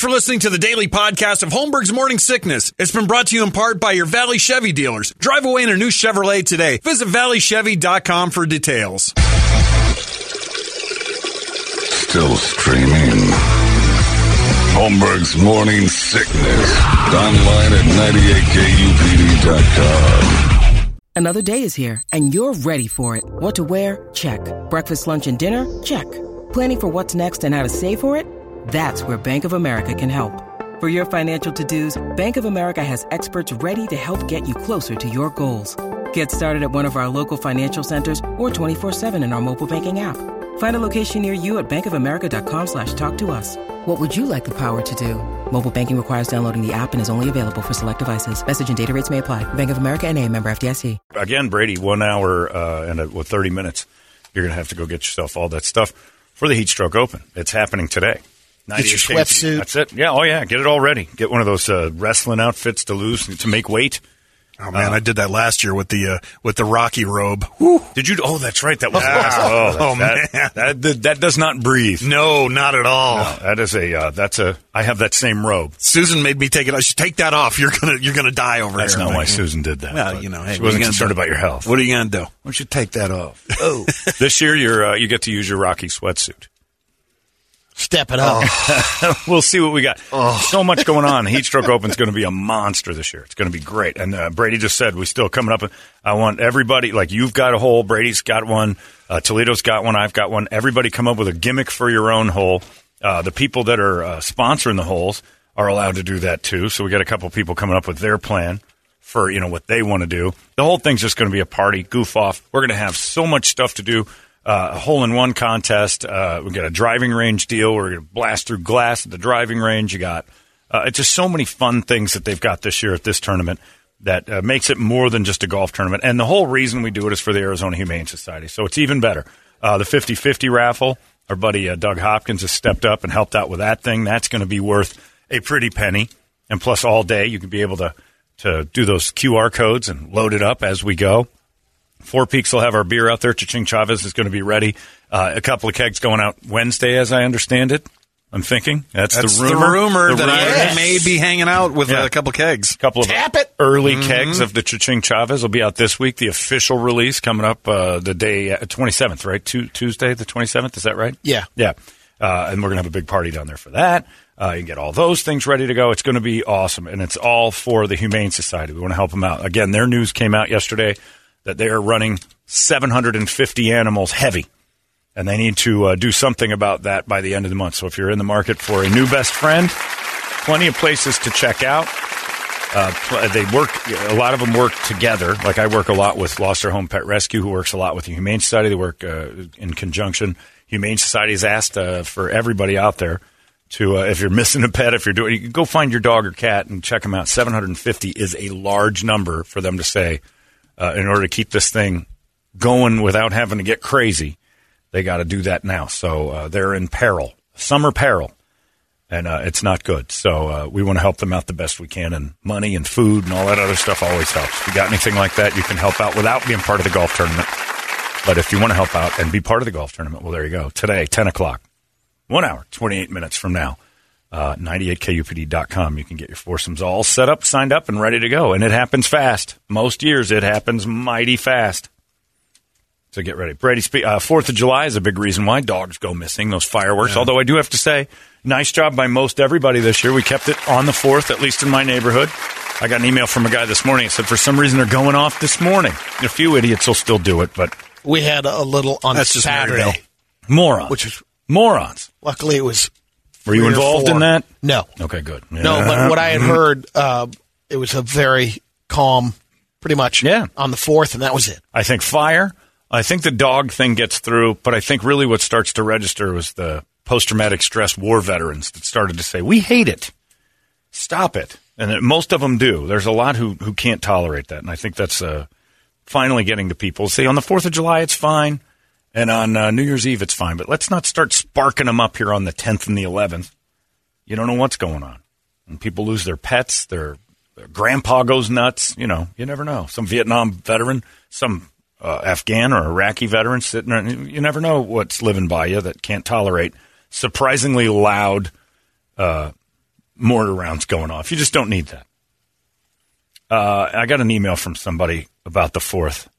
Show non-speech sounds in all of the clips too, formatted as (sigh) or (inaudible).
Thanks for listening to the daily podcast of Holmberg's Morning Sickness. It's been brought to you in part by your Valley Chevy dealers. Drive away in a new Chevrolet today. Visit valleychevy.com for details. Still streaming. Holmberg's Morning Sickness. Online at 98kupd.com. Another day is here, and you're ready for it. What to wear? Check. Breakfast, lunch, and dinner? Check. Planning for what's next and how to save for it? That's where Bank of America can help. For your financial to-dos, Bank of America has experts ready to help get you closer to your goals. Get started at one of our local financial centers or 24-7 in our mobile banking app. Find a location near you at bankofamerica.com slash talk to us. What would you like the power to do? Mobile banking requires downloading the app and is only available for select devices. Message and data rates may apply. Bank of America and a member FDIC. Again, Brady, one hour uh, and uh, well, 30 minutes. You're going to have to go get yourself all that stuff for the Heat Stroke Open. It's happening today. Get your 98 sweatsuit. That's it. Yeah. Oh, yeah. Get it all ready. Get one of those uh, wrestling outfits to lose to make weight. Oh man, I did that last year with the uh, with the Rocky robe. Did you? Oh, that's right. That was. (laughs) Oh, Oh, that, man. That, that, that does not breathe. No, not at all. No, that is a. Uh, that's a. I have that same robe. Susan made me take it. I should take that off. You're gonna you're gonna die over That's here. not I'm why Susan did that. Well, you know, hey, she wasn't concerned do? about your health. What are you gonna do? Why don't you take that off? Oh, (laughs) this year you're uh, you get to use your Rocky sweatsuit. Step it up. (laughs) we'll see what we got. So much going on. Heat Stroke Open's going to be a monster this year. It's going to be great. And uh, Brady just said we still coming up. I want everybody like you've got a hole. Brady's got one. Uh, Toledo's got one. I've got one. Everybody come up with a gimmick for your own hole. Uh, the people that are uh, sponsoring the holes are allowed to do that too. So we got a couple people coming up with their plan for you know what they want to do. The whole thing's just going to be a party, goof off. We're going to have so much stuff to do. Uh, a hole in one contest. Uh, we got a driving range deal. We're going to blast through glass at the driving range. You got uh, it's just so many fun things that they've got this year at this tournament that uh, makes it more than just a golf tournament. And the whole reason we do it is for the Arizona Humane Society. So it's even better. Uh, the 50 50 raffle, our buddy uh, Doug Hopkins has stepped up and helped out with that thing. That's going to be worth a pretty penny. And plus, all day, you can be able to, to do those QR codes and load it up as we go. Four Peaks will have our beer out there. Chaching Chavez is going to be ready. Uh, a couple of kegs going out Wednesday, as I understand it. I'm thinking that's, That's the rumor. rumor The that rumor. I may be hanging out with Yeah. a couple kegs. a couple of Tap it. early Mm-hmm. kegs of the Chaching Chavez will be out this week. The official release coming up uh, the day uh, 27th, right? Tu- Tuesday, the 27th. Is that right? Yeah. Yeah. Uh, and we're going to have a big party down there for that. Uh, you can get all those things ready to go. It's going to be awesome. And it's all for the Humane Society. We want to help them out. Again, their news came out yesterday that they are running 750 animals heavy. And they need to uh, do something about that by the end of the month. So if you're in the market for a new best friend, plenty of places to check out. Uh, pl- they work. A lot of them work together. Like I work a lot with Lost Our Home Pet Rescue, who works a lot with the Humane Society. They work uh, in conjunction. Humane Society has asked uh, for everybody out there to, uh, if you're missing a pet, if you're doing, you go find your dog or cat and check them out. 750 is a large number for them to say uh, in order to keep this thing going without having to get crazy. They got to do that now. So uh, they're in peril, summer peril and uh, it's not good. So uh, we want to help them out the best we can, and money and food and all that other stuff always helps. If you got anything like that, you can help out without being part of the golf tournament. But if you want to help out and be part of the golf tournament, well, there you go. Today, 10 o'clock, one hour, 28 minutes from now, uh, 98kupd.com. You can get your foursomes all set up, signed up, and ready to go. And it happens fast. Most years, it happens mighty fast. So get ready. Brady, spe- uh, 4th of July is a big reason why dogs go missing, those fireworks. Although I do have to say, nice job by most everybody this year. We kept it on the 4th, at least in my neighborhood. I got an email from a guy this morning that said for some reason they're going off this morning. A few idiots will still do it, but We had a little on Saturday, morons. which is morons. luckily it was. Were you involved in that? No, Okay, good. no. But what I had heard, uh, it was a very calm, pretty much. Yeah. On the fourth, and that was it. I think fire. I think the dog thing gets through, but I think really what starts to register was the post traumatic stress war veterans that started to say, "We hate it, stop it," and that most of them do. There's a lot who who can't tolerate that, and I think that's uh, finally getting to people. Say on the Fourth of July, it's fine, and on uh, New Year's Eve, it's fine, but let's not start sparking them up here on the 10th and the 11th. You don't know what's going on, and people lose their pets, their their grandpa goes nuts. You know, you never know. Some Vietnam veteran, some uh, Afghan or Iraqi veteran sitting there. You never know what's living by you that can't tolerate surprisingly loud uh, mortar rounds going off. You just don't need that. Uh, I got an email from somebody about the fourth.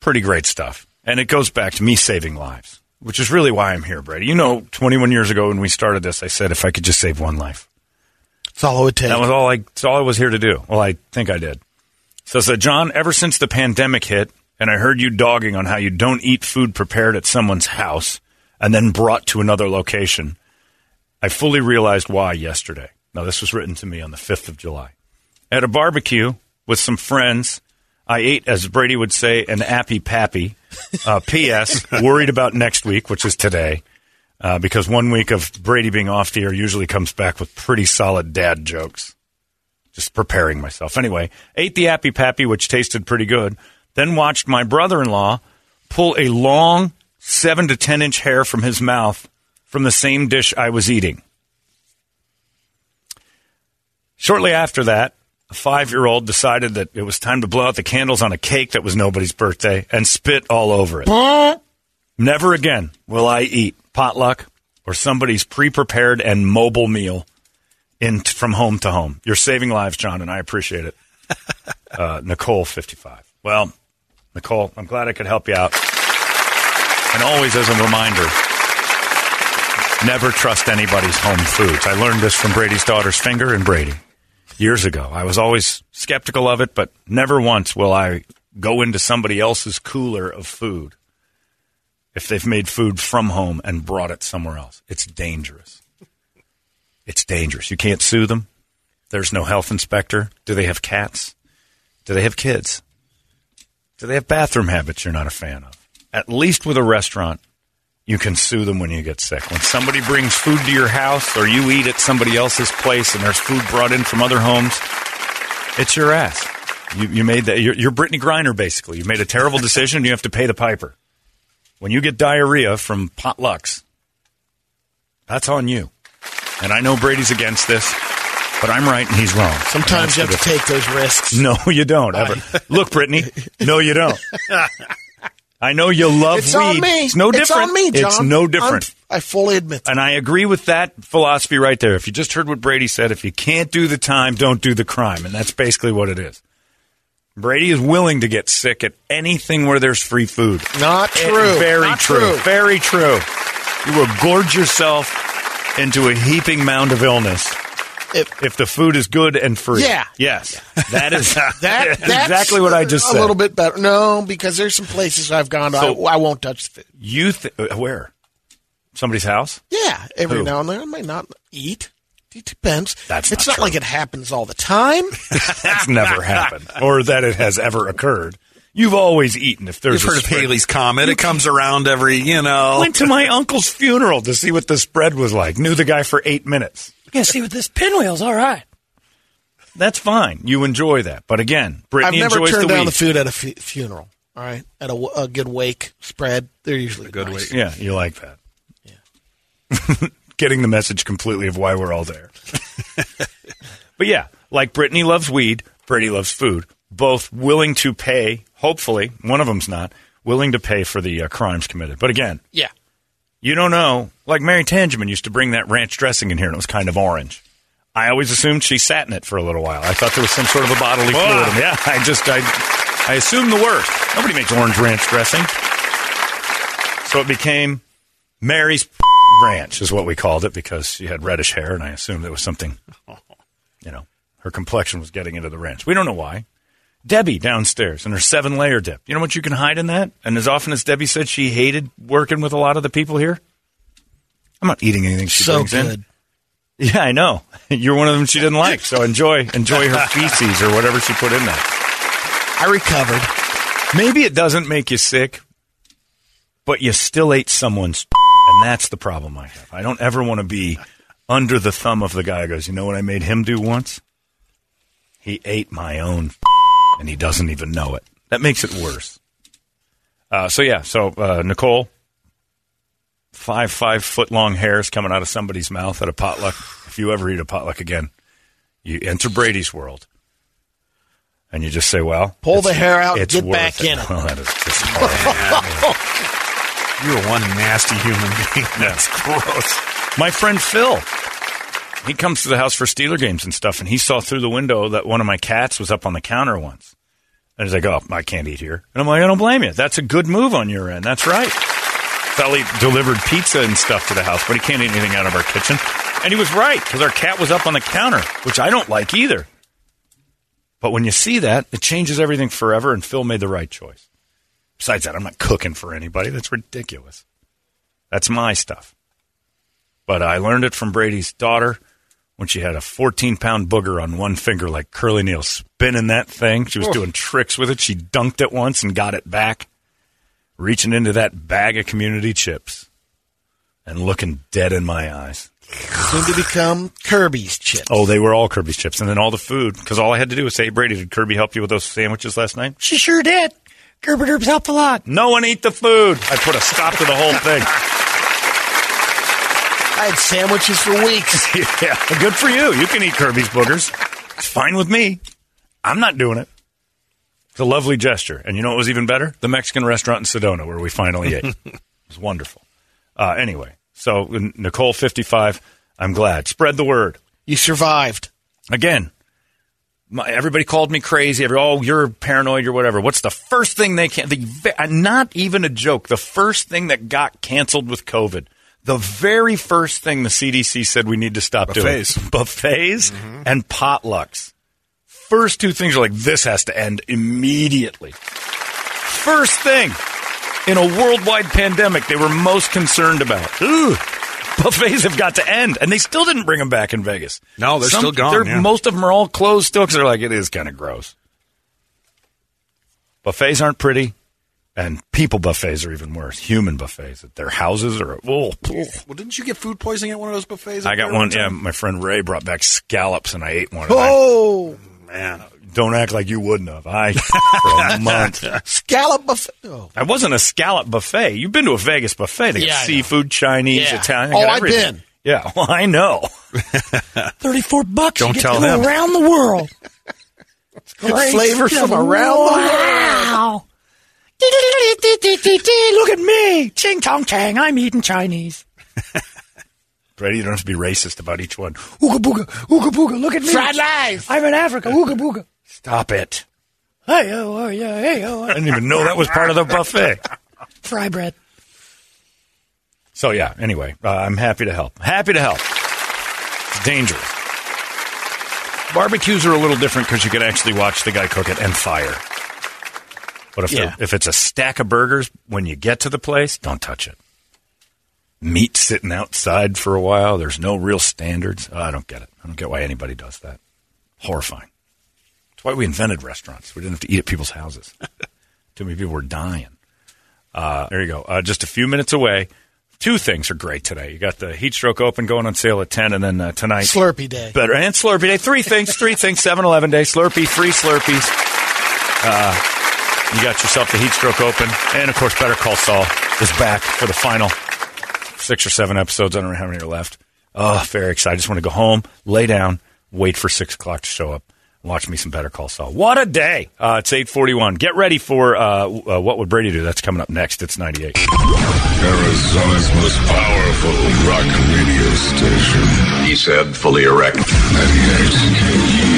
Pretty great stuff. And it goes back to me saving lives, which is really why I'm here, Brady. You know, 21 years ago when we started this, I said if I could just save one life. That's all it would take. That was all I. That's all I was here to do. Well, I think I did. So, so John, ever since the pandemic hit, and I heard you dogging on how you don't eat food prepared at someone's house and then brought to another location, I fully realized why yesterday. Now, this was written to me on the fifth of July at a barbecue with some friends. I ate, as Brady would say, an appy pappy. Uh, P.S. (laughs) worried about next week, which is today uh, because one week of Brady being off the air usually comes back with pretty solid dad jokes. Just preparing myself. Anyway, ate the Appy Pappy, which tasted pretty good. Then watched my brother in law pull a long seven to ten inch hair from his mouth from the same dish I was eating. Shortly after that, a five year old decided that it was time to blow out the candles on a cake that was nobody's birthday and spit all over it. Never again will I eat potluck or somebody's pre prepared and mobile meal in from home to home. You're saving lives, John, and I appreciate it. (laughs) Uh, Nicole, 55. Well, Nicole, I'm glad I could help you out. And always as a reminder, never trust anybody's home foods. I learned this from Brady's daughter's finger and Brady years ago. I was always skeptical of it, but never once will I go into somebody else's cooler of food if they've made food from home and brought it somewhere else. It's dangerous. It's dangerous. You can't sue them. There's no health inspector. Do they have cats? Do they have kids? Do they have bathroom habits you're not a fan of? At least with a restaurant, you can sue them when you get sick. When somebody brings food to your house or you eat at somebody else's place and there's food brought in from other homes, it's your ass. You, you made that. You're, you're Brittney Griner, basically. You made a terrible decision. and You have to pay the piper. When you get diarrhea from potlucks, that's on you. And I know Brady's against this, but I'm right and he's wrong. Sometimes you have to take those risks. no, you don't ever. Look, Brittany. No, you don't. (laughs) I know you love It's weed. It's no different. It's on me, John. It's no different. I'm- I fully admit that. and I agree with that philosophy right there. If you just heard what Brady said, if you can't do the time, don't do the crime. And that's basically what it is. Brady is willing to get sick at anything where there's free food. Not Eh, true. Very Not true. true. Very true. You will gorge yourself into a heaping mound of illness If- if the food is good and free. Yeah. Yes. That is (laughs) that that's (laughs) that's exactly what I just a said. A little bit better. No, because there's some places I've gone to. So- I, I won't touch the food. You th- uh, where? Somebody's house? Yeah, every Who? now and then I might not eat. It depends. That's it's not not, true. like it happens all the time. (laughs) That's never happened, or that it has ever occurred. You've always eaten if there's You've a heard of. Halley's Comet. It comes around every, you know. Went to my uncle's funeral to see what the spread was like. Knew the guy for eight minutes. You can see with this pinwheel's all right. That's fine. You enjoy that, but again, Brittney I've Brittney never enjoys turned the down weed. the food at a fu- funeral. All right, at a good wake spread, they're usually good nice. wake. Yeah, you like that. Yeah. (laughs) Getting the message completely of why we're all there. (laughs) but yeah, like Brittney loves weed, Brady loves food. Both willing to pay, hopefully, one of them's not, willing to pay for the uh, crimes committed. But again, Yeah, you don't know. Like Mary Tangeman used to bring that ranch dressing in here, and it was kind of orange. I always assumed she sat in it for a little while. I thought there was some sort of a bodily fluid. in it. Yeah, I just I I assumed the worst. Nobody makes orange ranch dressing, so it became Mary's (laughs) ranch, is what we called it, because she had reddish hair, and I assumed it was something. You know, her complexion was getting into the ranch. We don't know why. Debbie downstairs and her seven layer dip. You know what you can hide in that? And as often as Debbie said she hated working with a lot of the people here, I'm not eating anything she so brings in. Yeah, I know. (laughs) You're one of them she didn't like. So enjoy enjoy her (laughs) feces or whatever she put in there. I recovered. Maybe it doesn't make you sick, but you still ate someone's (laughs) and that's the problem I have. I don't ever want to be under the thumb of the guy who goes, you know what I made him do once? He ate my own and he doesn't even know it. That makes it worse. Uh, so yeah, so uh, Nicole, five five foot long hairs coming out of somebody's mouth at a potluck. If you ever eat a potluck again, you enter Brady's world, and you just say, "Well, Pull the hair out it's get worth back in it." Well, that is just horrible. (laughs) You're one nasty human being. That's gross. My friend Phil, He comes to the house for Steeler games and stuff, and he saw through the window that one of my cats was up on the counter once. And he's like, "Oh, I can't eat here." And I'm like, "I don't blame you. That's a good move on your end. That's right." Sally delivered pizza and stuff to the house, but he can't eat anything out of our kitchen. And he was right because our cat was up on the counter, which I don't like either. But when you see that, it changes everything forever, and Phil made the right choice. Besides that, I'm not cooking for anybody. That's ridiculous. That's my stuff. But I learned it from Brady's daughter when she had a 14 pound booger on one finger, like Curly Neal, spinning that thing. She was doing tricks with it. She dunked it once and got it back, reaching into that bag of community chips and looking dead in my eyes. Soon to become Kirby's chips. Oh, they were all Kirby's chips. And then all the food, because all I had to do was say, hey, Brady, did Kirby help you with those sandwiches last night? She sure did. Kirby Derbs helped a lot. No one ate the food. I put a stop to the whole thing. I had sandwiches for weeks. (laughs) yeah, good for you. You can eat Kirby's boogers. It's fine with me. I'm not doing it. It's a lovely gesture. And you know what was even better? The Mexican restaurant in Sedona where we finally ate. (laughs) It was wonderful. Uh, anyway, so Nicole 55, I'm glad. Spread the word. You survived. Again, my, everybody called me crazy. Every, oh, you're paranoid or whatever. What's the first thing they can? The, uh, not even a joke. The first thing that got canceled with COVID. The very first thing the CDC said we need to stop Buffets. doing buffets mm-hmm. and potlucks. First two things are like this has to end immediately. First thing in a worldwide pandemic they were most concerned about. Ooh, buffets have got to end, and they still didn't bring them back in Vegas. No, they're still gone, they're- yeah. Most of them are all closed still because they're like it is kind of gross. Buffets aren't pretty, and people buffets are even worse. Human buffets at their houses are. Oh, Well, didn't you get food poisoning at one of those buffets? I got one. Yeah, my friend Ray brought back scallops, and I ate one. and I- Oh, man. don't act like you wouldn't have. I (laughs) for a month. scallop buffet. Oh, I wasn't a scallop buffet. You've been to a Vegas buffet. They got Yeah, know. seafood, Chinese, Yeah. Italian. Oh, got I've been. Yeah, (laughs) well, I know. (laughs) 34 bucks. Don't tell them. around the world. It's great Flavors from around the world. Wow. (laughs) Look at me. Ching tong tang. I'm eating Chinese. Brady, you don't have to be racist about each one. Ooga booga. Ooga booga. Look at me. Fried life. I'm in Africa. Ooga booga. Stop it. Hey, oh, oh, yeah, hey, oh, I didn't even know that was part of the buffet. fry bread. So yeah. Anyway, uh, I'm happy to help. Happy to help. It's dangerous. Barbecues are a little different because you can actually watch the guy cook it and fire. But if Yeah. if it's a stack of burgers, when you get to the place, don't touch it. Meat sitting outside for a while. There's no real standards. I don't get it. I don't get why anybody does that. Horrifying. That's why we invented restaurants. We didn't have to eat at people's houses. (laughs) Too many people were dying. Uh, there you go. Uh, just a few minutes away. Two things are great today. You got the Heat Stroke Open going on sale at 10, and then uh, tonight. Slurpee day. Better. And Slurpee Day. Three things. Three things. 7 Eleven Day. Slurpee. Free Slurpees. You got yourself the Heat Stroke Open. And, of course, Better Call Saul is back for the final six or seven episodes. I don't know how many are left. Oh, very excited. I just want to go home, lay down, wait for 6 o'clock to show up. Watch me some Better Call Saul. What a day! Uh, it's eight forty-one. Get ready for uh, uh, what would Brady do? That's coming up next. It's ninety-eight. Arizona's most powerful rock radio station. He said, fully erect. 98 KUPD.